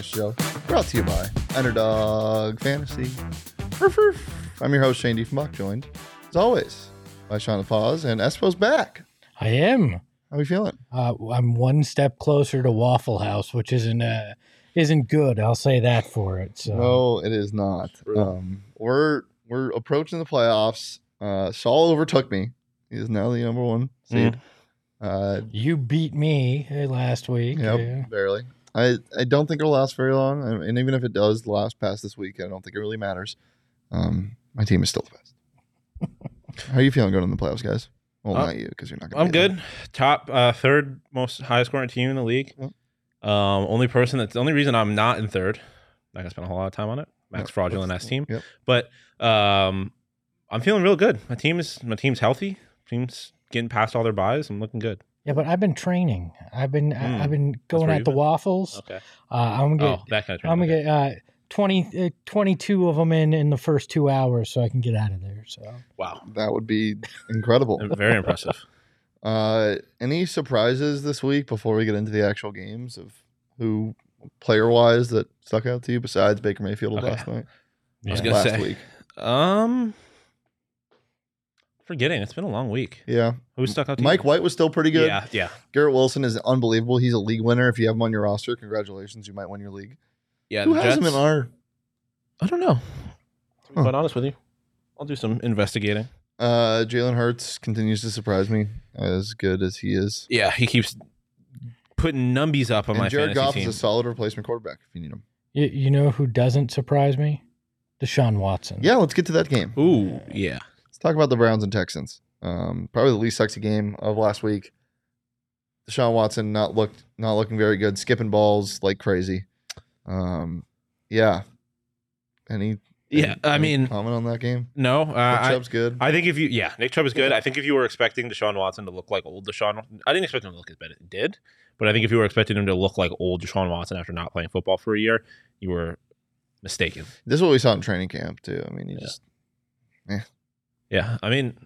Fantasy Show, brought to you by Underdog Fantasy. Roof, roof. I'm your host, Shane Diefenbach, joined, as always, by Shawn Paz, and Espo's back. I am. How are we feeling? Uh, I'm one step closer to Waffle House, which isn't uh, isn't good. I'll say that for it. So No, it is not. Um, we're we're approaching the playoffs. Uh, Saul overtook me. He is now the number one seed. Uh, you beat me uh, last week. Yep, Yeah. barely. I, I don't think it'll last very long, and even if it does last past this week, I don't think it really matters. Um, my team is still the best. How are you feeling going in the playoffs, guys? Well, Uh, not you because you're not. I'm be there. good. Top uh, third most high scoring team in the league. Yep. Um, only person that's the only reason I'm not in third. Not gonna spend a whole lot of time on it. Max Yep. fraudulent S team. Yep. But um, I'm feeling real good. My team is my team's healthy. Team's getting past all their buys. I'm looking good. Yeah, but I've been training. I've been I- Hmm. I've been going at the been? waffles. Okay. Uh, I'm gonna Oh, get that kind of. I'm gonna get uh, 20, uh, 22 of them in in the first two hours, so I can get out of there. So Wow. That would be incredible. Very impressive. Uh, any surprises this week before we get into the actual games of who player wise that stuck out to you besides Baker Mayfield Okay. last night? I was gonna last say. week. Um, forgetting. It's been a long week. Yeah, Who stuck out? To Mike you? White was still pretty good. Yeah. Yeah. Garrett Wilson is unbelievable. He's a league winner. If you have him on your roster, congratulations. You might win your league. Yeah. Who the has him in our? I don't know. To be Huh. quite honest with you, I'll do some investigating. Uh, Jalen Hurts continues to surprise me as good as he is. Yeah, he keeps putting numbies up on and my Jared fantasy Goff team. is a solid replacement quarterback if you need him. you, you know who doesn't surprise me? Deshaun Watson. Yeah, let's get to that game. Ooh, yeah. Talk about the Browns and Texans. Um, probably the least sexy game of last week. Deshaun Watson not looked not looking very good, skipping balls like crazy. Um, yeah. Any? Yeah, any- I mean, comment on that game. no, uh, Nick I, Chubb's good. I think if you, yeah, Nick Chubb is good. I think if you were expecting Deshaun Watson to look like old Deshaun, I didn't expect him to look as bad as he did, but I think if you were expecting him to look like old Deshaun Watson after not playing football for a year, you were mistaken. this is what we saw in training camp too. I mean, he Yeah. just Yeah, I mean,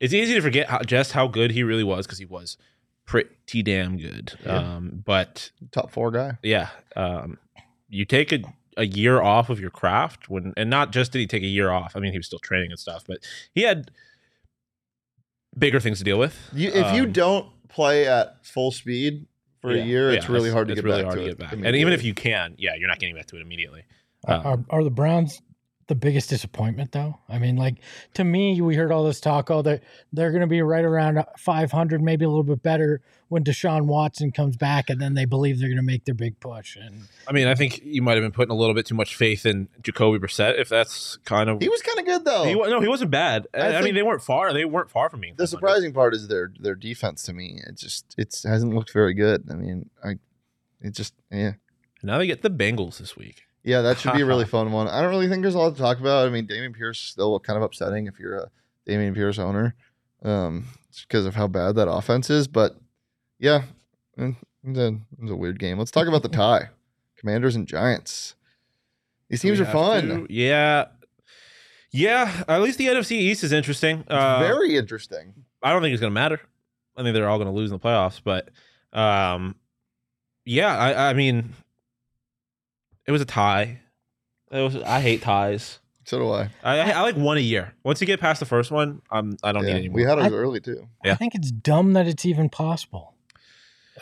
it's easy to forget how, just how good he really was because he was pretty damn good. Yeah. Um, but top four guy. yeah, um, you take a, a year off of your craft when, and not just did he take a year off. I mean, he was still training and stuff, but he had bigger things to deal with. You, if you Um, don't play at full speed for yeah, a year, it's yeah, really hard to it's get really back hard to to it get back. And even if you can, yeah, you're not getting back to it immediately. Um, are, are the Browns the biggest disappointment though? I mean, like to me, we heard all this talk. Oh, that they're going to be right around uh, 500, maybe a little bit better when Deshaun Watson comes back, and then they believe they're going to make their big push. And I mean, I think you might have been putting a little bit too much faith in Jacoby Brissett. If that's kind of he was kind of good though. He, wa- no, he wasn't bad. I I, I mean, they weren't far. They weren't far from me. the surprising part is their their defense to me. It just it's hasn't looked very good. I mean, I it just yeah. Now they get the Bengals this week. Yeah, that should be a really fun one. I don't really think there's a lot to talk about. I mean, Dameon Pierce still kind of upsetting if you're a Dameon Pierce owner, um, because of how bad that offense is. But yeah, eh, it's a, it's a weird game. Let's talk about the tie, Commanders and Giants. These teams We are fun. to- Yeah, yeah. At least the NFC East is interesting. Uh, very interesting. I don't think it's going to matter. I think they're all going to lose in the playoffs. But um, yeah, I, I mean, it was a tie. It was. I hate ties. So do I. I, I, I like one a year. Once you get past the first one, I'm. I don't Yeah, need any more. we had ours I- early too. Yeah. I think it's dumb that it's even possible.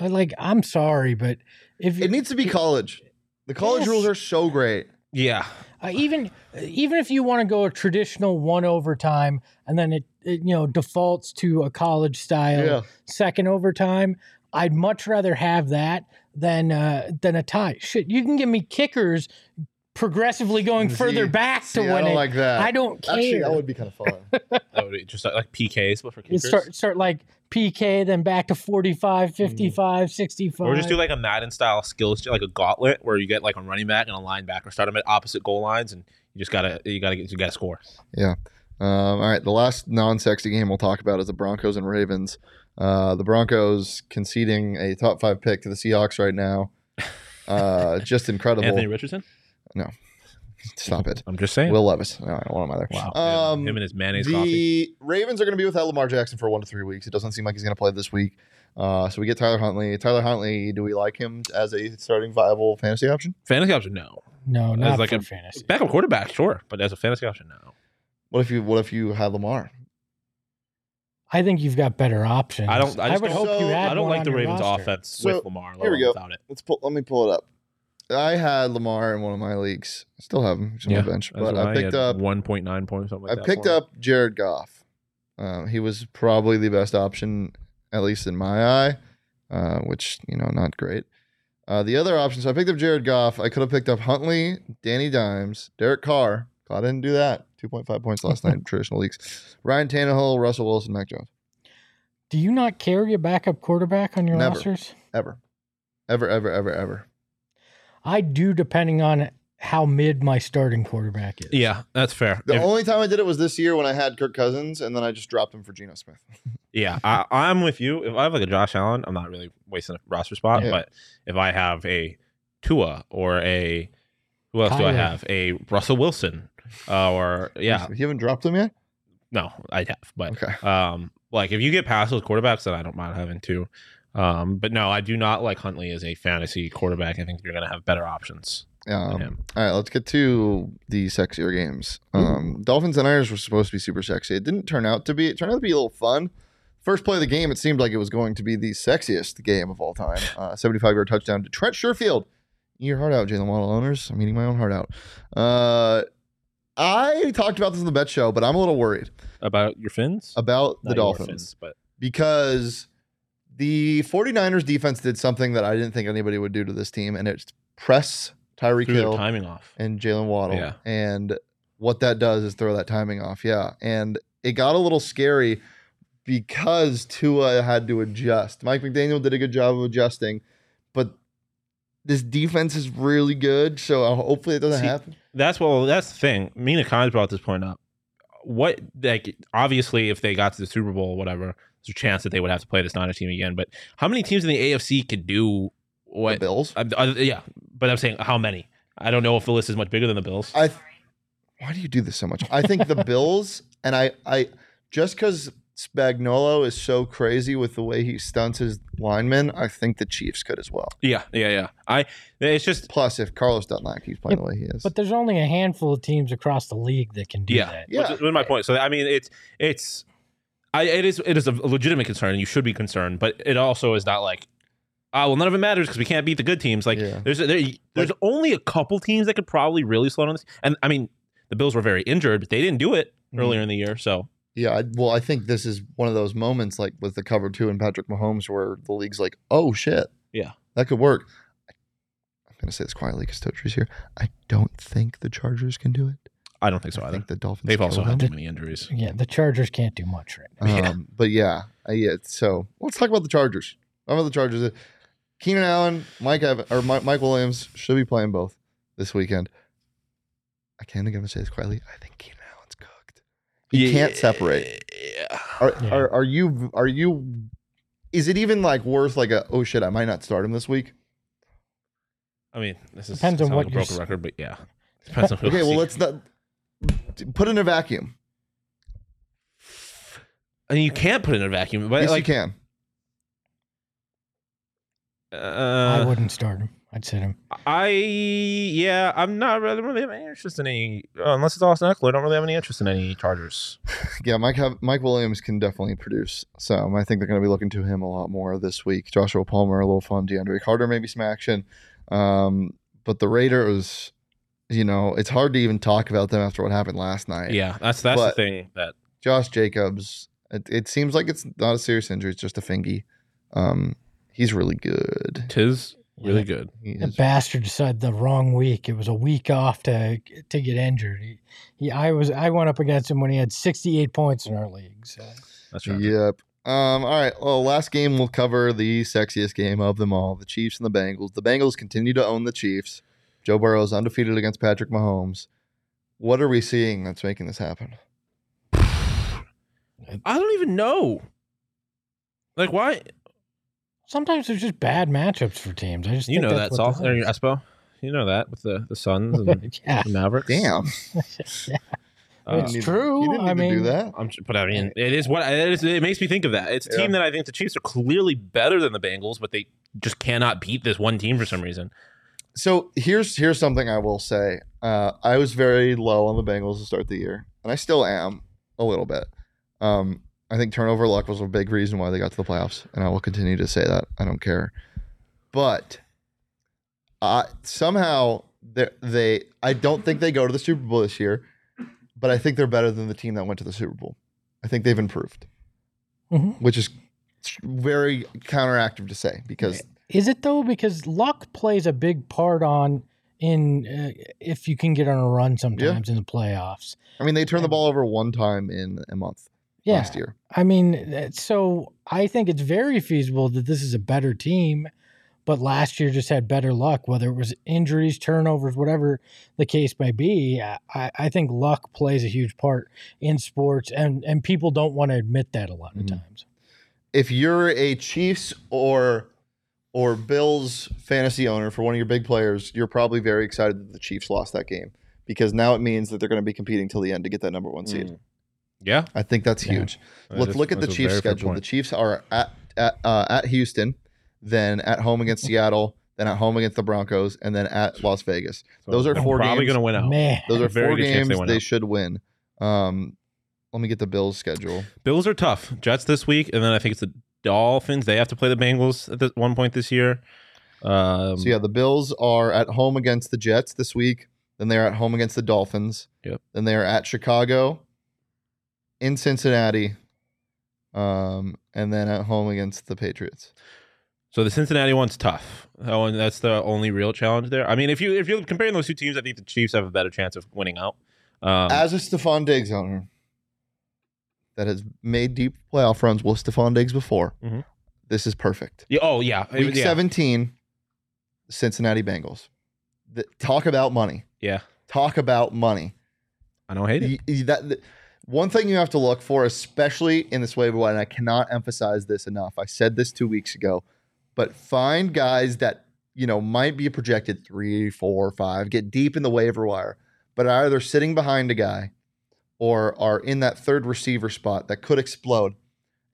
I like, I'm sorry, but if It needs to be college. The college Yes. rules are so great. yeah, uh, even even if you want to go a traditional one overtime and then it, it you know defaults to a college style Yeah. second overtime i'd much rather have that than uh than a tie shit you can give me kickers progressively going See- further back See, to I when don't it, like that. i don't care Actually, that would be kind of fun. that would be just like PKs, but for It kickers. start start like pk then back to 45 55 65 Or just do like a Madden style skills, like a gauntlet, where you get like a running back and a linebacker, start them at opposite goal lines, and you just gotta you gotta get you gotta score. Yeah. Um, all right, the last non-sexy game we'll talk about is the Broncos and Ravens. Uh, the Broncos conceding a top five pick to the Seahawks right now. Uh, just incredible. Anthony Richardson. No. Stop it. I'm just saying. Will Levis. No, I don't want him either. wow. Um, him and his mayonnaise the coffee. Ravens are going to be without Lamar Jackson for one to three weeks. It doesn't seem like he's going to play this week. Uh, so we get Tyler Huntley. Tyler Huntley, do we like him as a starting viable fantasy option? Fantasy option, no. No, not like for a- fantasy. Backup quarterback, sure, but as a fantasy option, no. What if you What if you had Lamar? I think you've got better options. I don't. I, just would don't, hope you so- had I don't like the Ravens' roster. offense So, with Lamar. here we go. Without it. Let's pull. Let me pull it up. I had Lamar in one of my leagues. I still have him. He's on Yeah, my bench, but what I picked up. 1.9 points. Something like I that picked for him. up Jared Goff. Uh, he was probably the best option, at least in my eye, uh, which you know not great. Uh, the other options, I picked up Jared Goff. I could have picked up Huntley, Danny Dimes, Derek Carr. I didn't do that. Two point five points last night in traditional leagues. Ryan Tannehill, Russell Wilson, Mac Jones. Do you not carry a backup quarterback on your Never. rosters? Ever, ever, ever, ever, ever. I do, depending on how mid my starting quarterback is. Yeah, that's fair. The If- only time I did it was this year when I had Kirk Cousins, and then I just dropped him for Geno Smith. yeah, I, I'm with you. If I have like a Josh Allen, I'm not really wasting a roster spot. Yeah. But if I have a Tua or a who else do I have? A Russell Wilson, uh, or yeah, you haven't dropped them yet. no, I have. But Okay. um, like if you get past those quarterbacks, then I don't mind having two. Um, but no, I do not like Huntley as a fantasy quarterback. I think you're going to have better options Um. All right, let's get to the sexier games. Um, Dolphins and Niners were supposed to be super sexy. It didn't turn out to be. It turned out to be a little fun. First play of the game, it seemed like it was going to be the sexiest game of all time. Uh, 75 yard touchdown to Trent Sherfield. Your heart out, Jaylen Waddle owners. I'm eating my own heart out. Uh, I talked about this in the bet show, but I'm a little worried About your fins? about the Not your Dolphins Fins, but because the 49ers defense did something that I didn't think anybody would do to this team, and it's press Tyreek Hill timing off. and Jaylen Waddle. Yeah. And what that does is throw that timing off. Yeah. And it got a little scary because Tua had to adjust. Mike McDaniel did a good job of adjusting, but this defense is really good. So uh, hopefully it doesn't See, happen. That's well. That's the thing. Mina Khan's brought this point up. What like obviously, if they got to the Super Bowl, or whatever, there's a chance that they would have to play this Niners team again. But how many teams in the AFC could do The what? Bills. Uh, uh, yeah, but I'm saying how many? I don't know if the list is much bigger than the Bills. I why do you do this so much? I think the Bills and I I just because Spagnolo is so crazy with the way he stunts his linemen, I think the Chiefs could as well. yeah, yeah, yeah. I. It's just Plus, if Carlos Dunlap keeps playing the way he is, But there's only a handful of teams across the league that can do yeah, that. Yeah. Which is my point. So I mean, it's it's. I, it is it is a legitimate concern, and you should be concerned. But it also is not like, ah, well, none of it matters because we can't beat the good teams. Like Yeah. there's there, there's only a couple teams that could probably really slow down this. And I mean, the Bills were very injured, but they didn't do it Mhm. earlier in the year. So Yeah, I, well, I think this is one of those moments like with the cover two and Patrick Mahomes where the league's like, oh shit, Yeah. that could work. I'm gonna say this quietly because Totri's here. I don't think the Chargers can do it. I don't think so I either. think the Dolphins. They've kill also them. had too many injuries. Yeah, the Chargers can't do much right now. Um, but yeah, uh, yeah. So let's talk about the Chargers. Talk about the Chargers. Keenan Allen, Mike Evan, or Mike, Mike Williams should be playing both this weekend. I can't again say this quietly. I think Keenan Allen's cooked. He can't separate. Yeah. Are, Yeah. are are you are you? Is it even like worth like a oh shit I might not start him this week? I mean, this is Depends on sound what like a you're broken record, but yeah, depends on who Okay, well let's not put in a vacuum. I mean, you can't put in a vacuum, but yes, like, you can. I uh, wouldn't start him. I'd sit him. I yeah, I'm not really, really have any interest in any uh, unless it's Austin Ekeler. I don't really have any interest in any Chargers. Yeah, Mike have, Mike Williams can definitely produce. So I think they're going to be looking to him a lot more this week. Joshua Palmer, a little fun. DeAndre Carter, maybe some action. Um, but the Raiders, you know, it's hard to even talk about them after what happened last night. Yeah, that's that's But- the thing that Josh Jacobs, it, it seems like it's not a serious injury. It's just a fingy. Um, he's really good. tis really Yeah. good. He The is- bastard decided the wrong week. It was a week off to to get injured. He, he I was I went up against him when he had 68 points in our league. So That's right. Yep. Um, all right. Well, last game we'll cover the sexiest game of them all: the Chiefs and the Bengals. The Bengals continue to own the Chiefs. Joe Burrow is undefeated against Patrick Mahomes. What are we seeing that's making this happen? I don't even know. Like why? Sometimes there's just bad matchups for teams. I just You know that's that, what Saul. Or is. Espo. You know that with the the Suns and yeah, the Mavericks. Damn. Uh, It's true. You didn't I need to do mean- that. I'm, but I mean, it is what it is. It makes me think of that. It's a Yeah. team that I think the Chiefs are clearly better than the Bengals, but they just cannot beat this one team for some reason. So here's here's something I will say. Uh, I was very low on the Bengals to start the year, and I still am a little bit. Um, I think turnover luck was a big reason why they got to the playoffs, and I will continue to say that. I don't care, but uh, somehow they, they I don't think they go to the Super Bowl this year, but I think they're better than the team that went to the Super Bowl. I think they've improved, Mhm. which is very counteractive to say because Is it though? Because luck plays a big part on in uh, if you can get on a run sometimes in the playoffs. I mean they turned the ball over one time in a month Yeah, last year. I mean, uh, so I think it's very feasible that this is a better team, but last year just had better luck, whether it was injuries, turnovers, whatever the case may be. I, I think luck plays a huge part in sports, and and people don't want to admit that a lot of Mhm. times. if you're a Chiefs or or Bills fantasy owner for one of your big players, you're probably very excited that the Chiefs lost that game because now it means that they're going to be competing till the end to get that number one seed. Mm. Yeah, I think that's Yeah. huge. that Let's is- look at the Chiefs schedule. The. Chiefs are at at, uh, at Houston, then at home against Seattle, then at home against the Broncos, and then at Las Vegas. So those are four probably games. going to win out. Man, Those are Very four games they they, should win. Um, let me get the Bills schedule. Bills are tough. Jets this week, and then I think it's the Dolphins. They have to play the Bengals at this one point this year. Um, So yeah, the Bills are at home against the Jets this week. Then they're at home against the Dolphins. Yep. Then they are at Chicago, in Cincinnati, um, and then at home against the Patriots. So the Cincinnati one's tough. That one, that's the only real challenge there. I mean, if you if you're comparing those two teams, I think the Chiefs have a better chance of winning out. Um, As a Stefon Diggs owner that has made deep playoff runs with Stefon Diggs before, Mhm. this is perfect. yeah, oh yeah, Week yeah, 17, Cincinnati Bengals. The, talk about money. yeah. Talk about money. I don't hate it. Y- that th- one thing you have to look for, especially in this waiver wire, and I cannot emphasize this enough. I said this two weeks ago, but find guys that you know might be projected three, four, five, get deep in the waiver wire, but are either sitting behind a guy or are in that third receiver spot that could explode,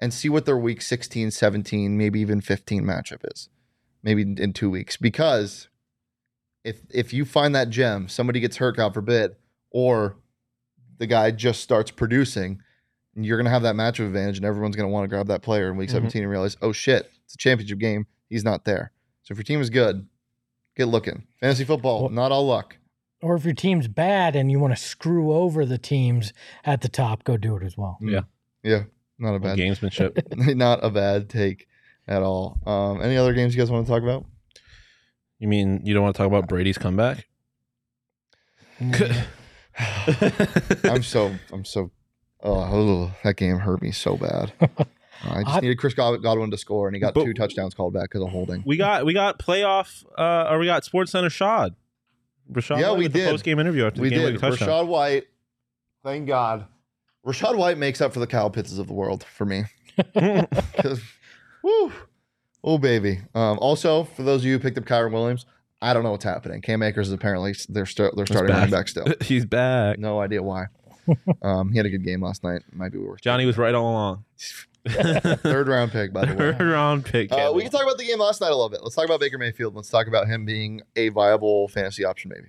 and see what their week 16, 17, maybe even 15 matchup is, maybe in- two weeks, because. If, if you find that gem, somebody gets hurt, God forbid, or the guy just starts producing, and you're going to have that matchup advantage, and everyone's going to want to grab that player in week Mhm. 17 and realize, oh shit, it's a championship game. He's not there. So if your team is good, get looking. Fantasy football, Well- not all luck. or if your team's bad and you want to screw over the teams at the top, go do it as well. Yeah. Yeah, not a bad, Gamesmanship. not a bad take at all. Um, any other games you guys want to talk about? you mean you don't want to talk about Brady's comeback? I'm so, I'm so, oh, that game hurt me so bad. I just I- needed Chris Godwin to score, and he got But- two touchdowns called back because of holding. we got we got playoff uh or we got Sports Center Shad. Rashad Yeah, White we with did. post game interview after We the game did. with touchdown. Rachaad White. Thank God. Rachaad White makes up for the Kyle Pittses of the world for me. Woo. Oh baby. Um, also, for those of you who picked up Kyren Williams, I don't know what's happening. Cam Akers is apparently they're st- they're starting back. running back still. He's back. No idea why. Um, he had a good game last night. Might be worth. Johnny was right all along. third round pick by the way. Third round pick. Uh, we can talk about the game last night a little bit. Let's talk about Baker Mayfield. Let's talk about him being a viable fantasy option, maybe.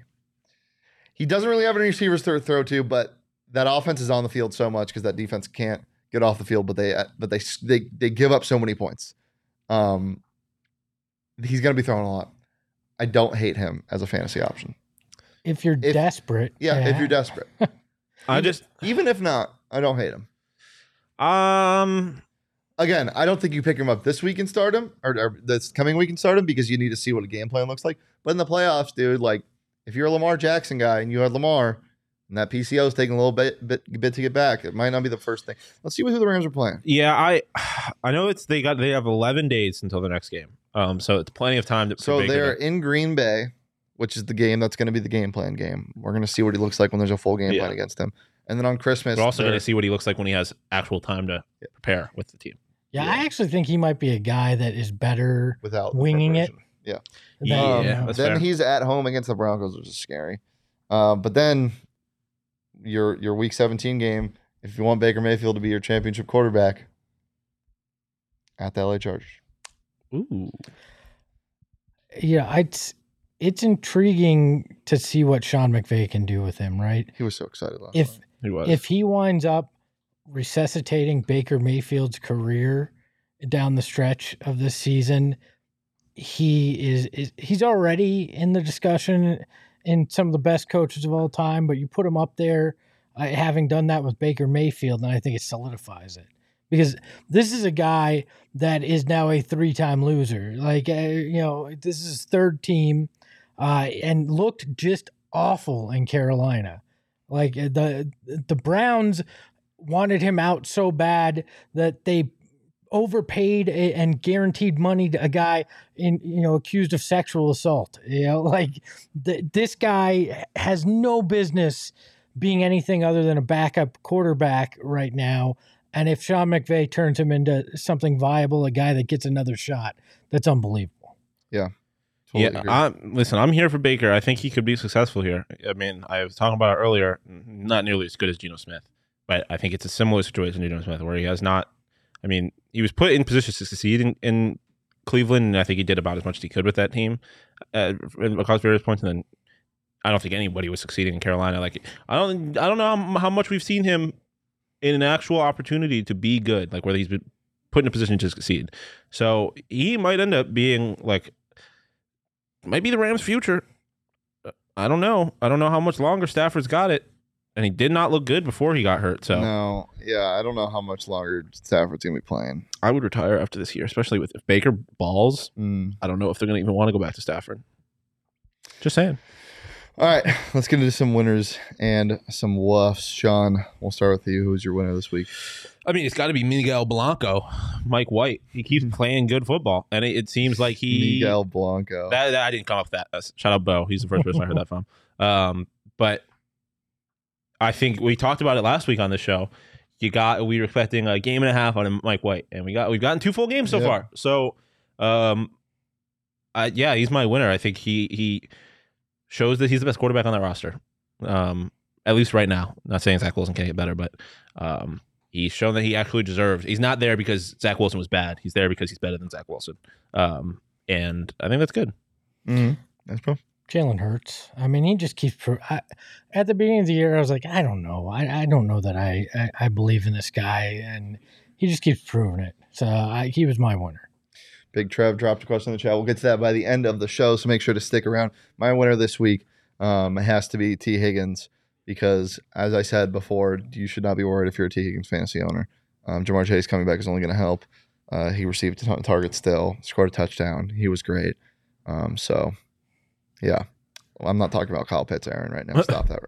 He doesn't really have any receivers to throw to, but that offense is on the field so much because that defense can't get off the field, but they but they they they give up so many points. Um, he's going to be throwing a lot. I don't hate him as a fantasy option. If you're If- desperate, Yeah, if you're desperate, I just even if not, I don't hate him. um Again, I don't think you pick him up this week and start him, or, or this coming week and start him because you need to see what a game plan looks like. But in the playoffs, dude, like if you're a Lamar Jackson guy and you had Lamar, and that PCO is taking a little bit, bit bit to get back, it might not be the first thing. Let's see who the Rams are playing. yeah, I I know it's they got they have 11 days until the next game. Um so it's plenty of time to for So they're to- in Green Bay, which is the game that's going to be the game plan game. We're going to see what he looks like when there's a full game Yeah. plan against him. And then on Christmas, we're also going to see what he looks like when he has actual time to prepare with the team. yeah, Yeah. I actually think he might be a guy that is better without winging it. preparation. Yeah. Um, you that's then fair. he's at home against the Broncos, which is scary. Uh, but then your your Week 17 game, if you want Baker Mayfield to be your championship quarterback, at the LA Chargers. Ooh. yeah, it's it's intriguing to see what Sean McVay can do with him, right? He was so excited last If night. He was. if he winds up resuscitating Baker Mayfield's career down the stretch of this season, he is, is he's already in the discussion in some of the best coaches of all time. But you put him up there, uh, having done that with Baker Mayfield, and I think it solidifies it because this is a guy that is now a three-time loser. Like uh, you know, this is third team, uh, and looked just awful in Carolina. Like uh, the the Browns wanted him out so bad that they overpaid and guaranteed money to a guy in you know accused of sexual assault. You know, like th- this guy has no business being anything other than a backup quarterback right now. And if Sean McVay turns him into something viable, a guy that gets another shot, that's unbelievable. Totally yeah. I'm, listen, I'm here for Baker. I think he could be successful here. I mean, I was talking about it earlier. Not nearly as good as Geno Smith, but I think it's a similar situation to Geno Smith where he has not. I mean, he was put in positions to succeed in, in Cleveland, and I think he did about as much as he could with that team uh, across various points. And then I don't think anybody was succeeding in Carolina. Like I don't, I don't know how, how much we've seen him in an actual opportunity to be good, like whether he's been put in a position to succeed. So he might end up being like might be the Rams' future. I don't know. I don't know how much longer Stafford's got it, and he did not look good before he got hurt. So no, yeah, I don't know how much longer Stafford's gonna be playing. I would retire after this year, especially with if Baker balls. Mm. I don't know if they're going to even want to go back to Stafford. Just saying. All right, let's get into some winners and some woofs. Shawn, we'll start with you. Who's your winner this week? I mean, it's got to be Miguel Blanco, Mike White. He keeps playing good football, and it, it seems like he. Miguel Blanco. That, that- I didn't come up with that. Uh, shout out Bo. He's the first person I heard that from. Um, but I think we talked about it last week on the show. You got we were expecting a game and a half on Mike White, and we got we've gotten two full games so Yep. far. So, um, I, yeah, he's my winner. I think he he shows that he's the best quarterback on that roster. Um, at least right now. Not saying Zach Wilson can't get better, but um, he's shown that he actually deserves. He's not there because Zach Wilson was bad. He's there because he's better than Zach Wilson. Um, and I think that's good. mm That's pro. Jalen Hurts. I mean, he just keeps. I, at the beginning of the year, I was like, I don't know. I, I don't know that I, I, I believe in this guy, and he just keeps proving it. So I, he was my winner. Big Trev dropped a question in the chat. We'll get to that by the end of the show, so make sure to stick around. My winner this week um, has to be Tee Higgins because, as I said before, you should not be worried if you're a Tee Higgins fantasy owner. Um, Ja'Marr Chase coming back is only going to help. Uh, he received a ton of targets still, scored a touchdown. He was great. Um, so, yeah. Well, I'm not talking about Kyle Pitts, Aaron, right now. Stop that.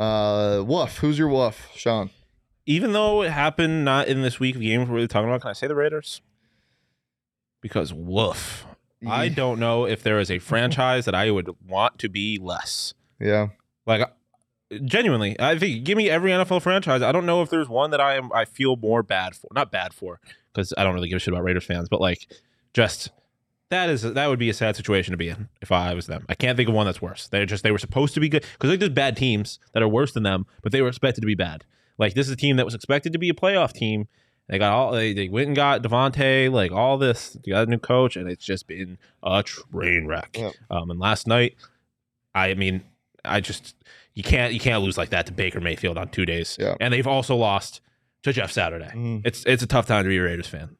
Uh, woof. Who's your woof, Shawn? even though it happened not in this week of games we're really talking about, can I say the Raiders? Because woof. I don't know if there is a franchise that I would want to be less. Yeah. Like genuinely, I think give me every NFL franchise. I don't know if there's one that I am I feel more bad for. Not bad for because I don't really give a shit about Raiders fans, but like just that is that would be a sad situation to be in if I was them. I can't think of one that's worse. They're just they were supposed to be good because like there's bad teams that are worse than them, but they were expected to be bad. Like this is a team that was expected to be a playoff team. They got all they, they went and got Davante like all this. They got a new coach, and it's just been a train wreck. Yep. Um, and last night, I mean, I just you can't you can't lose like that to Baker Mayfield on two days. Yeah. And they've also lost to Jeff Saturday. Mm. It's it's a tough time to be a Raiders fan.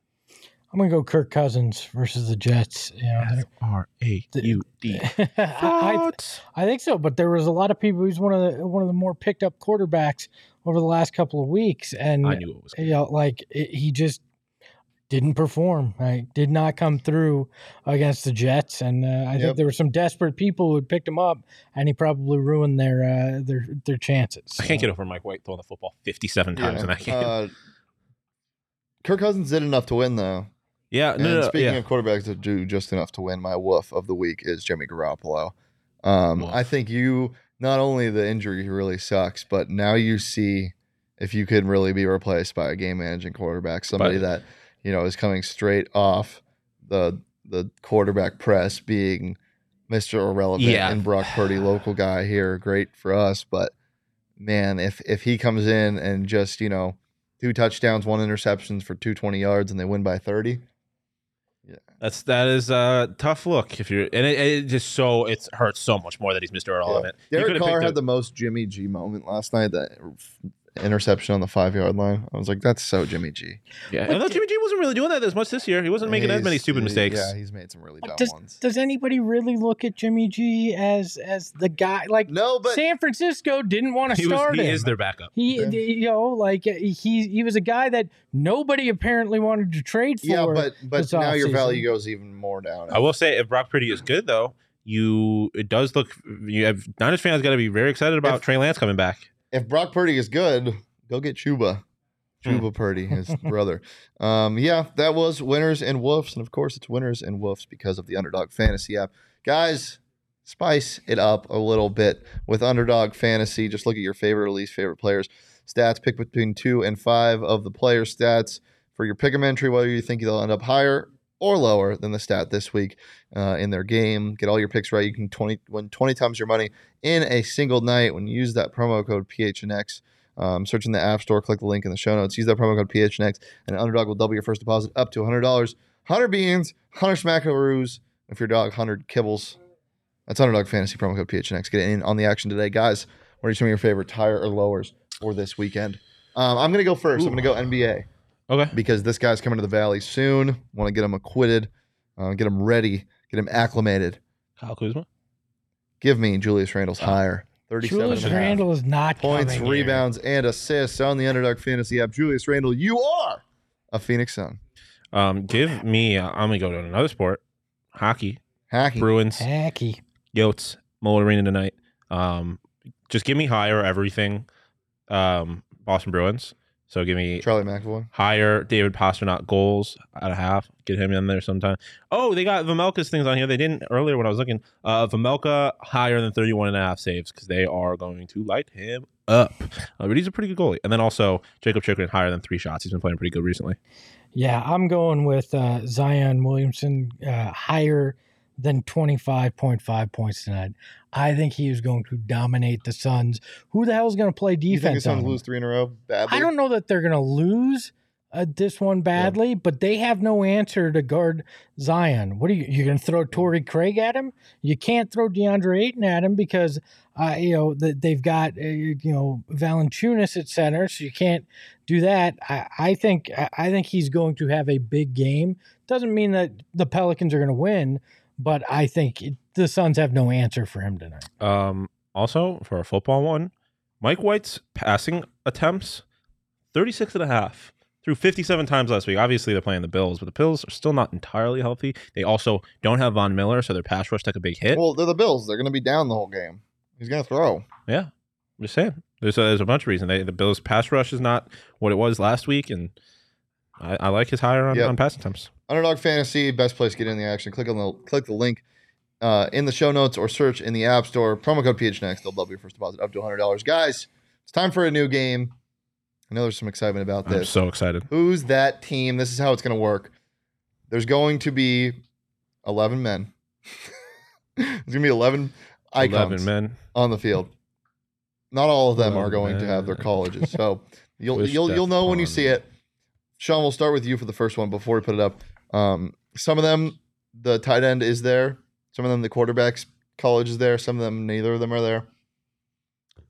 I'm gonna go Kirk Cousins versus the Jets. You know, they're- R A U D. I, I, I think so, but there was a lot of people. He's one of the one of the more picked up quarterbacks over the last couple of weeks, and I knew it was. you know, like it, he just didn't perform. Right, did not come through against the Jets, and uh, I Yep. think there were some desperate people who had picked him up, and he probably ruined their uh, their their chances. I can't get over Mike White throwing the football 57 times in that game. Uh, Kirk Cousins did enough to win, though. Yeah, And no, no, speaking yeah. of quarterbacks that do just enough to win, my woof of the week is Jimmy Garoppolo. Um, I think you not only the injury really sucks, but now you see if you could really be replaced by a game managing quarterback, somebody But- that you know is coming straight off the the quarterback press being Mr. Irrelevant Yeah. and Brock Purdy, local guy here, great for us. But man, if if he comes in and just you know two touchdowns, one interceptions for two twenty yards, and they win by thirty, That's that is a tough look if you're and it, it just so it hurts so much more that he's Mr. Irrelevant. You Derek could've Carr had a- the most Jimmy G moment last night. That interception on the five yard line. I was like, that's so Jimmy G. yeah. Although Jimmy G wasn't really doing that as much this year. He wasn't making as many stupid mistakes. Yeah, he's made some really But dumb does, ones. does anybody really look at Jimmy G as as the guy? Like No, but San Francisco didn't want to he was he him. is their backup. He, Yeah. you know, like uh, he he was a guy that nobody apparently wanted to trade for. yeah, but but this now your value goes even more down. I will say if Brock Purdy is good though, you it does look you have Niners fans got to be very excited about If- Trey Lance coming back. If Brock Purdy is good, go get Chubba. Hmm. Chubba Purdy, his brother. Um, yeah, that was winners and wolves, and of course it's winners and wolves because of the Underdog Fantasy app. Guys, spice it up a little bit with Underdog Fantasy. Just look at your favorite or least favorite players' stats. Pick between two and five of the player stats for your pick'em entry, whether you think they'll end up higher or lower than the stat this week uh, in their game. Get all your picks right. You can 20 win 20 times your money in a single night when you use that promo code PHNX. Um, search in the App Store, click the link in the show notes. Use that promo code PHNX, and Underdog will double your first deposit up to $100. 100 beans, 100 smackaroos. If your dog, 100 kibbles. That's Underdog Fantasy promo code PHNX. Get in on the action today. Guys, what are some of your favorite tire or lowers for this weekend? Um, I'm going to go first. I'm going to go NBA Okay. because this guy's coming to the Valley soon. Want to get him acquitted, uh, get him ready, get him acclimated. Kyle Kuzma. Give me Julius Randle's Oh. higher. 37 Julius and a half Randle is not points, coming here. rebounds, and assists on the Underdog Fantasy app. Julius Randle, you are a Phoenix Sun. Um, give me. Uh, I'm gonna go to another sport, hockey. Hacking. Bruins, Hacky. Yotes, Mullett Arena tonight. Um, just give me higher everything. Um, Boston Bruins. So give me Charlie McAvoy. higher David Pastrnak goals at a half. Get him in there sometime. Oh, they got Vejmelka's things on here. They didn't earlier when I was looking. Uh, Vejmelka higher than 31 and a half saves because they are going to light him up. Uh, but he's a pretty good goalie. And then also Jakob Chychrun higher than three shots. He's been playing pretty good recently. Yeah, I'm going with uh, Zion Williamson uh, higher than 25.5 points tonight. I think he is going to dominate the Suns. Who the hell is going to play You think the defense Suns lose three in a row badly? I don't know that they're going to lose uh, this one badly, but they have no answer to guard Zion. What are you? You're going to throw Torrey Craig at him? You can't throw DeAndre Ayton at him because uh, you know the, they've got uh, you know Valanciunas at center, so you can't do that. I, I think I I think he's going to have a big game. Doesn't mean that the Pelicans are going to win, but I think it, the Suns have no answer for him tonight. Um, also, for a football one, Mike White's passing attempts 36 and a half through 57 times last week. Obviously, they're playing the Bills, but the Bills are still not entirely healthy. They also don't have Von Miller, so their pass rush took a big hit. Well, they're the Bills. They're going to be down the whole game. He's going to throw. yeah, I'm just saying. There's a, there's a bunch of reasons. They, the Bills' pass rush is not what it was last week, and I, I like his higher on, Yep. on pass attempts. Underdog Fantasy, best place to get in the action. Click on the click the link uh, in the show notes or search in the App Store. Promo code PHNX. They'll double your first deposit up to $100. Guys, it's time for a new game. I know there's some excitement about this. I'm so excited. Who's that team? This is how it's going to work. There's going to be 11 men. There's going to be 11 icons 11 men. on the field. Not all of them are 11 going to have their colleges. So you'll Wish you'll you'll know when you see it. Shawn, we'll start with you for the first one before we put it up. Um, some of them, the tight end is there. Some of them, the quarterback's college is there. Some of them, neither of them are there.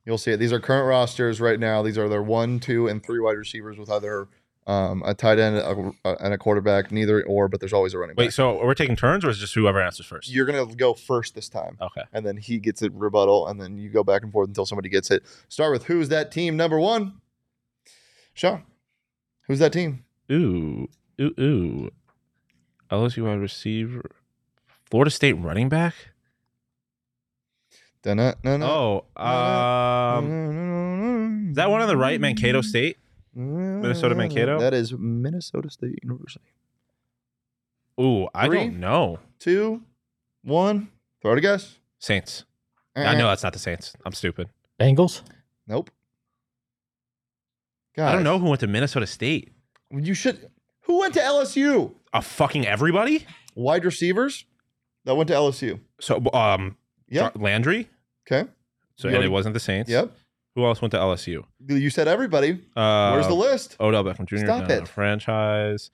You'll see it. These are current rosters right now. These are their one, two, and three wide receivers with either um, a tight end a, a- and a quarterback. Neither or, but there's always a running back. Wait, so are we're taking turns, or is it just whoever answers first? You're gonna go first this time Okay. and then he gets it rebuttal, and then you go back and forth until somebody gets it. Start with who's that team number one? Shawn, who's that team? Ooh, ooh, ooh. LSU wide receiver. Florida State running back? Oh, Oh, um, is that one on the right, Mankato State? Minnesota Mankato? That is Minnesota State University. Ooh, I Three? don't know. Two, one. Throw it a guess. Saints. Uh-uh. I know that's not the Saints. I'm stupid. Bengals. Nope. I don't know who went to Minnesota State. You should. Who went to LSU? A fucking everybody? Wide receivers that went to LSU. So um, yeah, Landry. Okay. So You and already- it wasn't the Saints. Yep. Who else went to LSU? You said everybody. Uh, Where's the list? Odell Beckham Jr. Stop no, it. Franchise.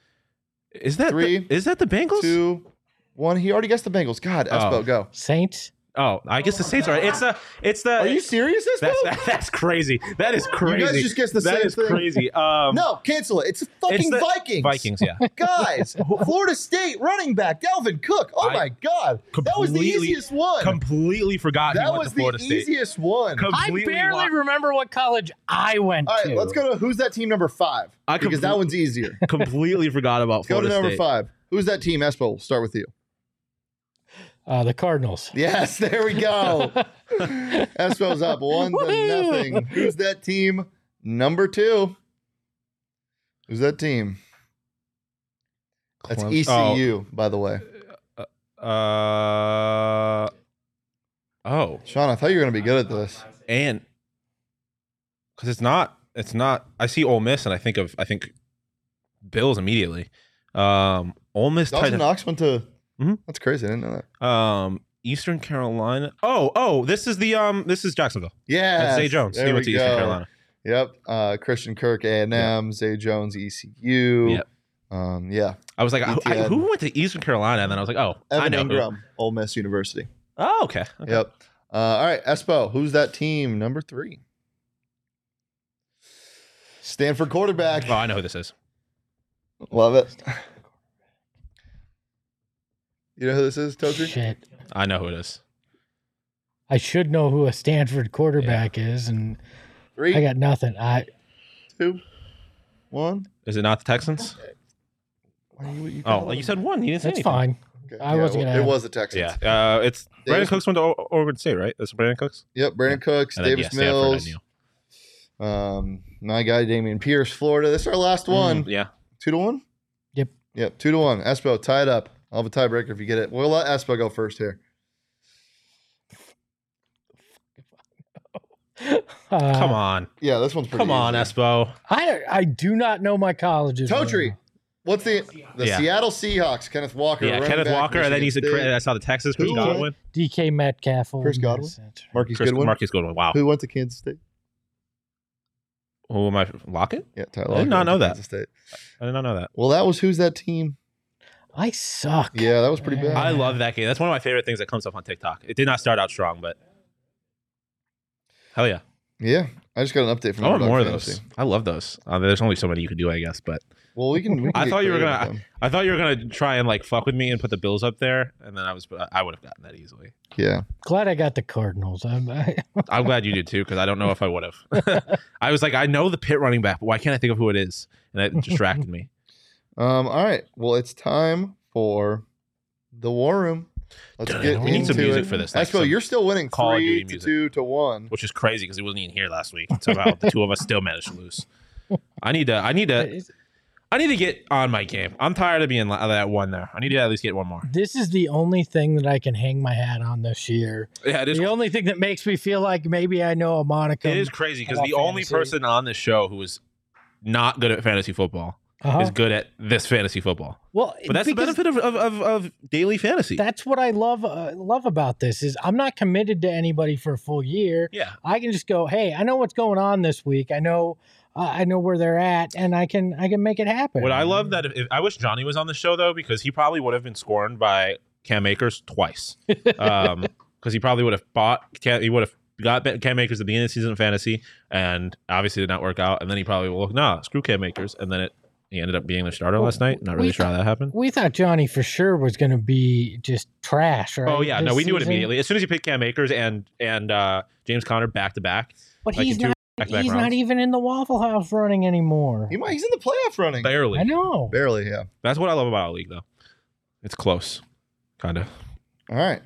Is that Three, The, is that the Bengals? Two, one. He already guessed the Bengals. God, Espo, Oh. go. Saints. Oh, I guess the Saints are. It's the. It's the. Are you serious, Espo? That's that, that's crazy. That is crazy. You guys just guess the That same is thing. crazy. Um, No, cancel it. It's fucking It's the- Vikings. Vikings. Yeah. Guys, Florida State running back Dalvin Cook. Oh I my God, that was the easiest one. Completely forgot he that went was to Florida the State. easiest one. Com- I barely locked- remember what college I went All right, to. let's go to who's that team number five I because that one's easier. completely forgot about Go to number State. five. Who's that team? Espo, we'll start with you. Uh, the Cardinals. Yes, there we go. Espo's up one to nothing. Who's that team? Number two. Who's that team? That's Clem- ECU, by the way. Oh, uh, oh, Shawn, I thought you were going to be good at this. and because it's not, it's not. I see Ole Miss, and I think of, I think Bills immediately. Um, Ole Miss tight Dawson end- Knox went to. Mhm. That's crazy. I didn't know that. Um, Eastern Carolina. Oh, oh, this is the um, this is Jacksonville. Yeah. That's Zay Jones. There he went we to Eastern. Carolina. Yep. Uh, Christian Kirk, A and M. Zay Jones, ECU. Yep. Um, yeah. I was like, I- I- who went to Eastern Carolina? And then I was like, oh, I Evan know. who. Engram, Ole Miss University. Oh, okay. okay. Yep. Uh, all right, Espo, who's that team? Number three. Stanford quarterback. Oh, I know who this is. Love it. You know who this is, Totri? Shit. I know who it is. I should know who a Stanford quarterback is, and Three, I got nothing. I two, one. Is it not the Texans? Why you- you Oh, like you said one. You didn't say that's anything. fine. Okay, I wasn't well, gonna It was the Texans. Yeah, uh, it's Brandin Cooks went to Oregon State, right? That's Brandin Cooks. Yep. Brandin Cooks, And then, Davis yeah, Mills, um, my guy Dameon Pierce, Florida. This is our last one. Mm, yeah. Two to one. Yep. Yep. Two to one. Espo tied up. I'll have a tiebreaker if you get it. We'll let Espo go first here. Uh, Come on. Yeah, this one's pretty. Come on, easy. Espo. I I do not know my colleges. Totri. What's the the Yeah. Seattle Seahawks? Kenneth Walker. Yeah, Kenneth back, Walker, and then Michigan he's a. State. cra- I saw the Texas Chris Who? Godwin. DK Metcalf. Ole Chris Miss. Godwin? That's right. Marquise Chris, Goodwin. Marcus Goodwin. Wow. Who went to Kansas State? Who am I? Lockett? Yeah, Tyler. I did not know that. Kansas State. I did not know that. Well, that was who's that team? I suck. Yeah, that was pretty bad. I love that game. That's one of my favorite things that comes up on TikTok. It did not start out strong, but hell yeah. Yeah, I just got an update from. I want Underdog more of Fantasy. those. I love those. Uh, there's only so many you could do, I guess, but Well, we can. We can I get thought you were creative gonna- with them. I thought you were gonna try and like fuck with me and put the Bills up there, and then I was I would have gotten that easily. Yeah. Glad I got the Cardinals. I'm, I, I'm glad you did too, because I don't know if I would have. I was like, I know the pit running back, but why can't I think of who it is? And it distracted me. Um. All right. Well, it's time for the war room. Let's Dun, get we need some music it. for this, like Espo, some you're still winning Call of three Duty to music. two to one. which is crazy because he wasn't even here last week. Somehow the two of us still managed to lose. I need to. I need to. I need to get on my game. I'm tired of being la- that one there. I need to at least get one more. this is the only thing that I can hang my hat on this year. Yeah, it is. The only thing that makes me feel like maybe I know a Monica. It is crazy because about the only fantasy. person on this show who is not good at fantasy football Uh-huh. is good at this fantasy football. Well, But that's the benefit of, of, of, of daily fantasy. That's what I love uh, love about this is I'm not committed to anybody for a full year. yeah. I can just go, hey, I know what's going on this week. I know, uh, I know where they're at, and I can I can make it happen. What I love that if, if I wish Johnny was on the show though because he probably would have been scorned by Cam Akers twice. Um, because he probably would have bought Cam, he would have got Cam Akers at the beginning of the season in fantasy, and obviously did not work out. And then he probably will look, nah, screw Cam Akers, and then it he ended up being the starter last night. Not really we sure how that happened. We thought Johnny for sure was going to be just trash, right? Oh yeah, no, this we knew it immediately as soon as you picked Cam Akers and and uh, James Conner back to back. But like he's not. back-to-back He's rounds. not even in the Waffle House running anymore. He might, he's in the playoff running. Barely. I know. Barely. Yeah. That's what I love about our league, though. It's close, kind of. All right.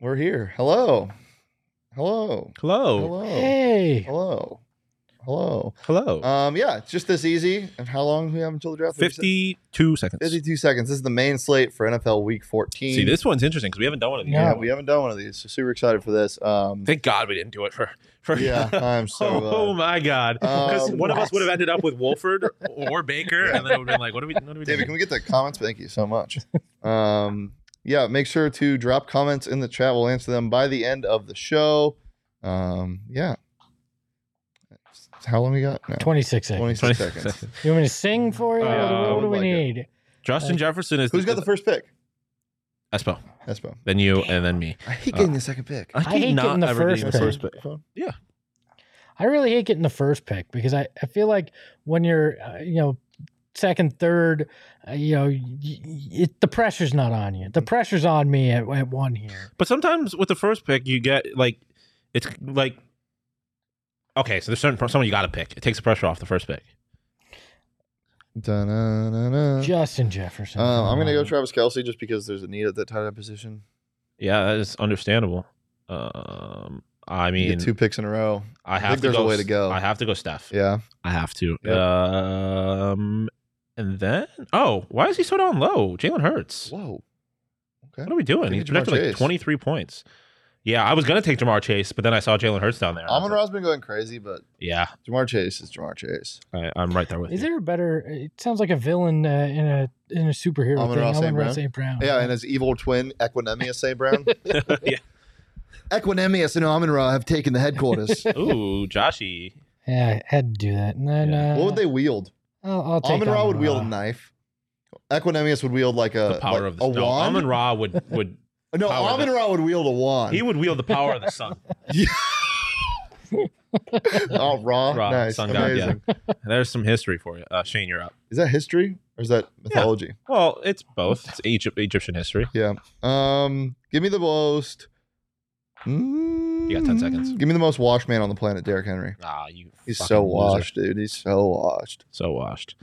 We're here. Hello. Hello. Hello. Hello. Hey, Hello. Hello. Hello. Um, yeah, it's just this easy. And how long do we have until the draft? 52 seconds. 52 seconds. This is the main slate for NFL Week 14. See, this one's interesting because we haven't done one of these. Yeah, No. we haven't done one of these. So super excited for this. Um, Thank God we didn't do it for. for yeah, I'm so. oh Uh, my God! Because Um, one of us would have ended up with Wolford or Baker, and then it would have been like, "What are we? What are we David, doing?" can we get the comments? Thank you so much. Um, yeah, make sure to drop comments in the chat. We'll answer them by the end of the show. Um, yeah. How long we got? No, 26 seconds. 26 seconds. You want me to sing for you? Uh, what do we like it. need? Justin Jefferson is Who's got the first pick? Espo? Espo. Then you, and then me. I hate getting the second pick. I hate getting the ever first getting pick. the first pick. Yeah. I really hate getting the first pick because I, I feel like when you're, uh, you know, second, third, uh, you know, y- y- it, the pressure's not on you. The pressure's on me at, at one here. But sometimes with the first pick, you get like, it's like, okay, so there's certain someone you got to pick. It takes the pressure off the first pick. Da-na-na-na. Justin Jefferson. Um, I'm gonna go Travis Kelce just because there's a need at that tight end position. Yeah, that is understandable. Um, I You mean, get two picks in a row. I have think to there's a way to go. I have to go, Steph. Yeah. I have to. Yep. Um, and then oh, why is he so down low? Jalen Hurts. Whoa. Okay. What are we doing? He's Ja'Marr projected like 23 points. Yeah, I was gonna take Ja'Marr Chase, but then I saw Jalen Hurts down there. Amon Ra's been going crazy, but Yeah, Ja'Marr Chase is Ja'Marr Chase. I, I'm right there with Is you. there a better? It sounds like a villain uh, in a in a superhero Amon-Ra thing. St. Amon-Ra Brown? St. Brown. Yeah, and his evil twin Equanimeous St. Brown. yeah. Equanimeous and Amon Ra have taken the headquarters. Ooh, Joshy. yeah, I had to do that. And then Yeah. uh, what would they wield? I'll, I'll take Amon Ra would wield a knife. Equanimeous would wield like a The power like of the a no, wand. Amon Ra would would no, that- Ra would wield a wand. he would wield the power of the sun. oh, Ra, Ra, nice, sun god, yeah. amazing. There's some history for you, uh, Shane. You're up. Is that history or is that mythology? Well, it's both. It's Egypt, Egyptian history. Yeah. Um, give me the most. You got 10 seconds. Mm, Give me the most washed man on the planet, Derrick Henry. Ah, you. He's so loser. washed, dude. He's so washed. So washed.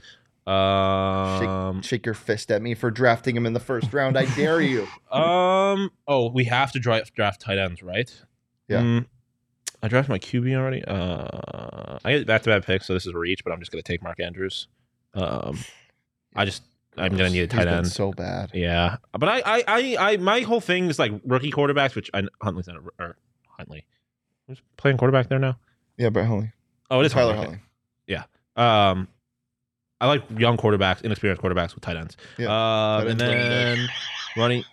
Um. Shake your fist at me for drafting him in the first round. I dare you. Um. Oh, we have to draft draft tight ends, right? Yeah. Mm, I drafted my QB already. Uh, I get back to back picks, so this is a reach, but I'm just gonna take Mark Andrews. Um, I just I'm gonna need a tight end. So bad. Yeah, but I, I, I, I, my whole thing is like rookie quarterbacks, which I, Huntley's not a, or Huntley. Who's playing quarterback there now? Yeah, Brett Hundley. Oh, it is Tyler Huntley. Huntley. Um, I like young quarterbacks, inexperienced quarterbacks with tight ends. Yeah. Um, Tight and ends running back. then running.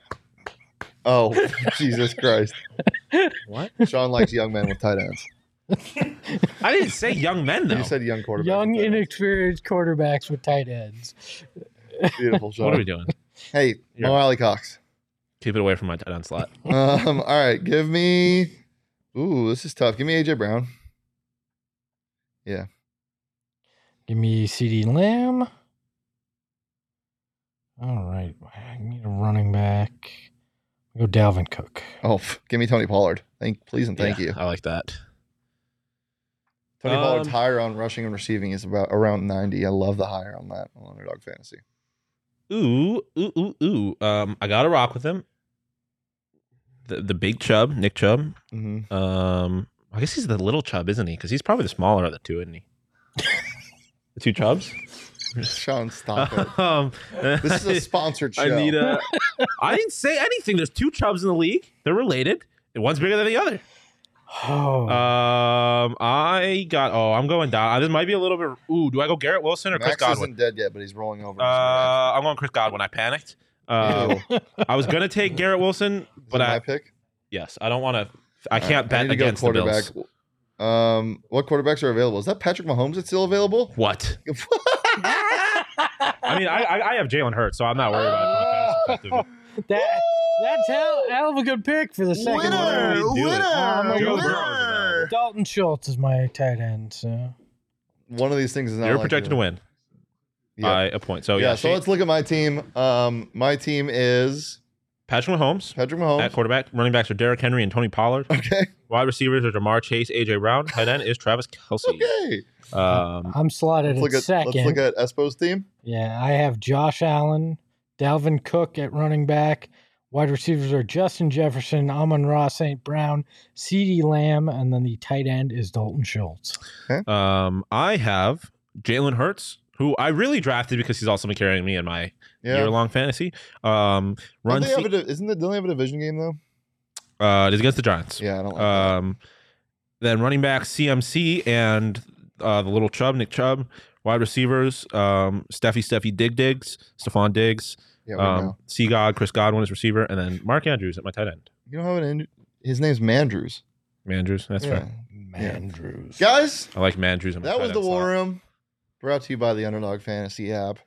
Oh, Jesus Christ. What? Shawn likes young men with tight ends. I didn't say young men though. You said young quarterback. Young, with tight ends. inexperienced quarterbacks with tight ends. Beautiful, Shawn. what are we doing? Hey, You're- Mo Alie-Cox. Keep it away from my tight end slot. Um, all right, give me. Ooh, this is tough. Give me AJ Brown. Give me CeeDee Lamb. All right. I need a running back. Go Dalvin Cook. Oh, give me Tony Pollard. Thank, please and thank Yeah, you. I like that. Tony Pollard's Um, higher on rushing and receiving is about around ninety. I love the higher on that on Underdog Fantasy. Ooh, ooh, ooh, ooh. Um, I gotta rock with him. The the big Chubb, Nick Chubb. hmm Um, I guess he's the little Chubb, isn't he? Because he's probably the smaller of the two, isn't he? The two chubs? Shawn, stop it. um, This is a sponsored show. I need a. I didn't say anything. There's two Chubs in the league. They're related. And one's bigger than the other. Oh, Um, I got. Oh, I'm going down. This might be a little bit. Ooh, do I go Garrett Wilson or Chris Godwin? isn't dead yet, but he's rolling over. Uh, in his grave. I'm going Chris Godwin. I panicked. Uh, I was gonna take Garrett Wilson, Is but my I pick. yes, I don't want to. I All right, can't bet need to go against the. Bills. Um, what quarterbacks are available? Is that Patrick Mahomes that's still available? What? I mean, I I, I have Jalen Hurts, so I'm not worried about it. from a fantasy perspective. that, that's hell, hell of a good pick for the second winner, round. do winner, I'm Joe winner. Dalton Schultz is my tight end. So One of these things is not. You're projected to win Yeah. by a point. So yeah, yeah, so Shane- let's look at my team. Um, my team is Patrick Mahomes Patrick Mahomes. at quarterback. Running backs are Derrick Henry and Tony Pollard. Okay, Wide receivers are Ja'Marr Chase, AJ Brown. Tight end is Travis Kelce. okay. Um, I'm slotted Let's look at at second. let's look at Espo's team. yeah, I have Josh Allen, Dalvin Cook at running back, Wide receivers are Justin Jefferson, Amon Ross, St. Brown, CeeDee Lamb, and then the tight end is Dalton Schultz. Okay. Um, I have Jalen Hurts, who I really drafted because he's also been carrying me in my Yeah. year-long fantasy. Um, Don't run they have C- a di- isn't it? Don't they have a division game though? uh, it is against the Giants. Yeah, I don't like that. Um, then running back CMC and uh, the little Chubb, Nick Chubb. Wide receivers, um, Steffi, Steffi, Dig Diggs, Stefon Diggs, Yeah, we um, know. C God, Chris Godwin is receiver, and then Mark Andrews at my tight end. You don't have an. in- His name's Mandrews. Mandrews, that's yeah. fair. Mandrews. Guys, I like Mandrews. That was the. War Room. Brought to you by the Underdog Fantasy app.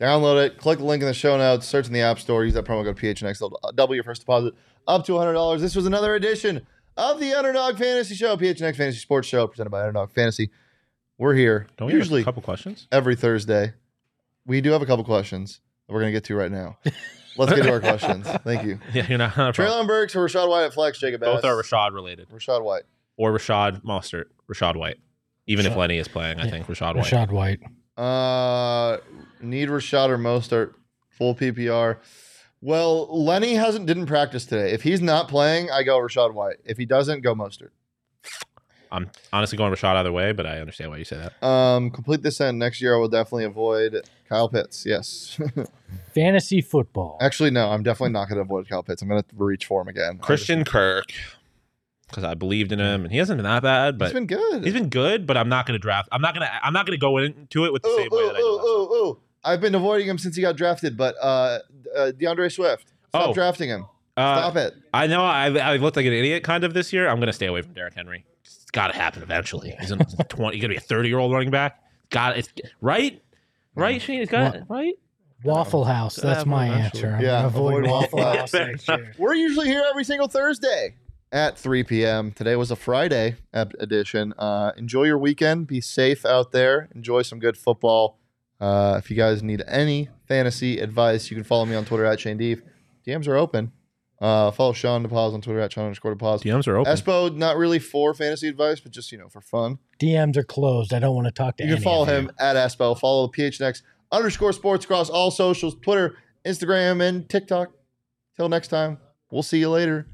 Download it. Click the link in the show notes. Search in the App Store. Use that promo code PHNX. They'll double your first deposit up to $100. This was another edition of the Underdog Fantasy Show, PHNX Fantasy Sports Show, presented by Underdog Fantasy. We're here Don't we have usually a couple questions? every Thursday. We do have a couple questions that we're going to get to right now. Let's get to our questions. Thank you. Yeah, you're not. not a problem. Treylon Burks or Rachaad White at flex, Jacob Both are Rachaad related, Rachaad White. or Rachaad Mostert, Rachaad White. Even if Lenny is playing, I Yeah. think Rachaad White. Rachaad White. Uh, need Rachaad or Mostert full PPR. Well, Lenny hasn't didn't practice today. If he's not playing, I go Rachaad White. If he doesn't, go Mostert. I'm honestly going Rachaad either way, but I understand why you say that. Um, complete this end next year. I will definitely avoid Kyle Pitts. Yes, Fantasy football. actually, no. I'm definitely not going to avoid Kyle Pitts. I'm going to reach for him again. I Christian Kirk, because I believed in him, and he hasn't been that bad, but he's been good. he's been good. But I'm not going to draft. I'm not going to. I'm not going to go into it with the Ooh, same way that I did. Ooh, last ooh, ooh. I've been avoiding him since he got drafted, but uh, uh D'Andre Swift. Stop Oh. drafting him. Uh, Stop it. I know I I looked like an idiot kind of this year. I'm going to stay away from Derrick Henry. It's got to happen eventually. He's a 20. He's going to be a 30 year old running back. Got it. Right. Right, Shane. It's got right. Waffle House. That's my eventually. answer. I'm Yeah, avoid avoid Waffle Waffle House House. next year. We're usually here every single Thursday at 3 p.m. Today was a Friday edition. Uh, enjoy your weekend. Be safe out there. Enjoy some good football. Uh, if you guys need any fantasy advice, you can follow me on Twitter at Shane Deef. DMs are open. Uh, follow Shawn DePause on Twitter at Shawn underscore DePause. DMs are open. Espo, not really for fantasy advice, but just, you know, for fun. DMs are closed. I don't want to talk to You You can any follow of you. him at Espo. Follow the PHNX underscore sports across all socials Twitter, Instagram, and TikTok. Till next time, we'll see you later.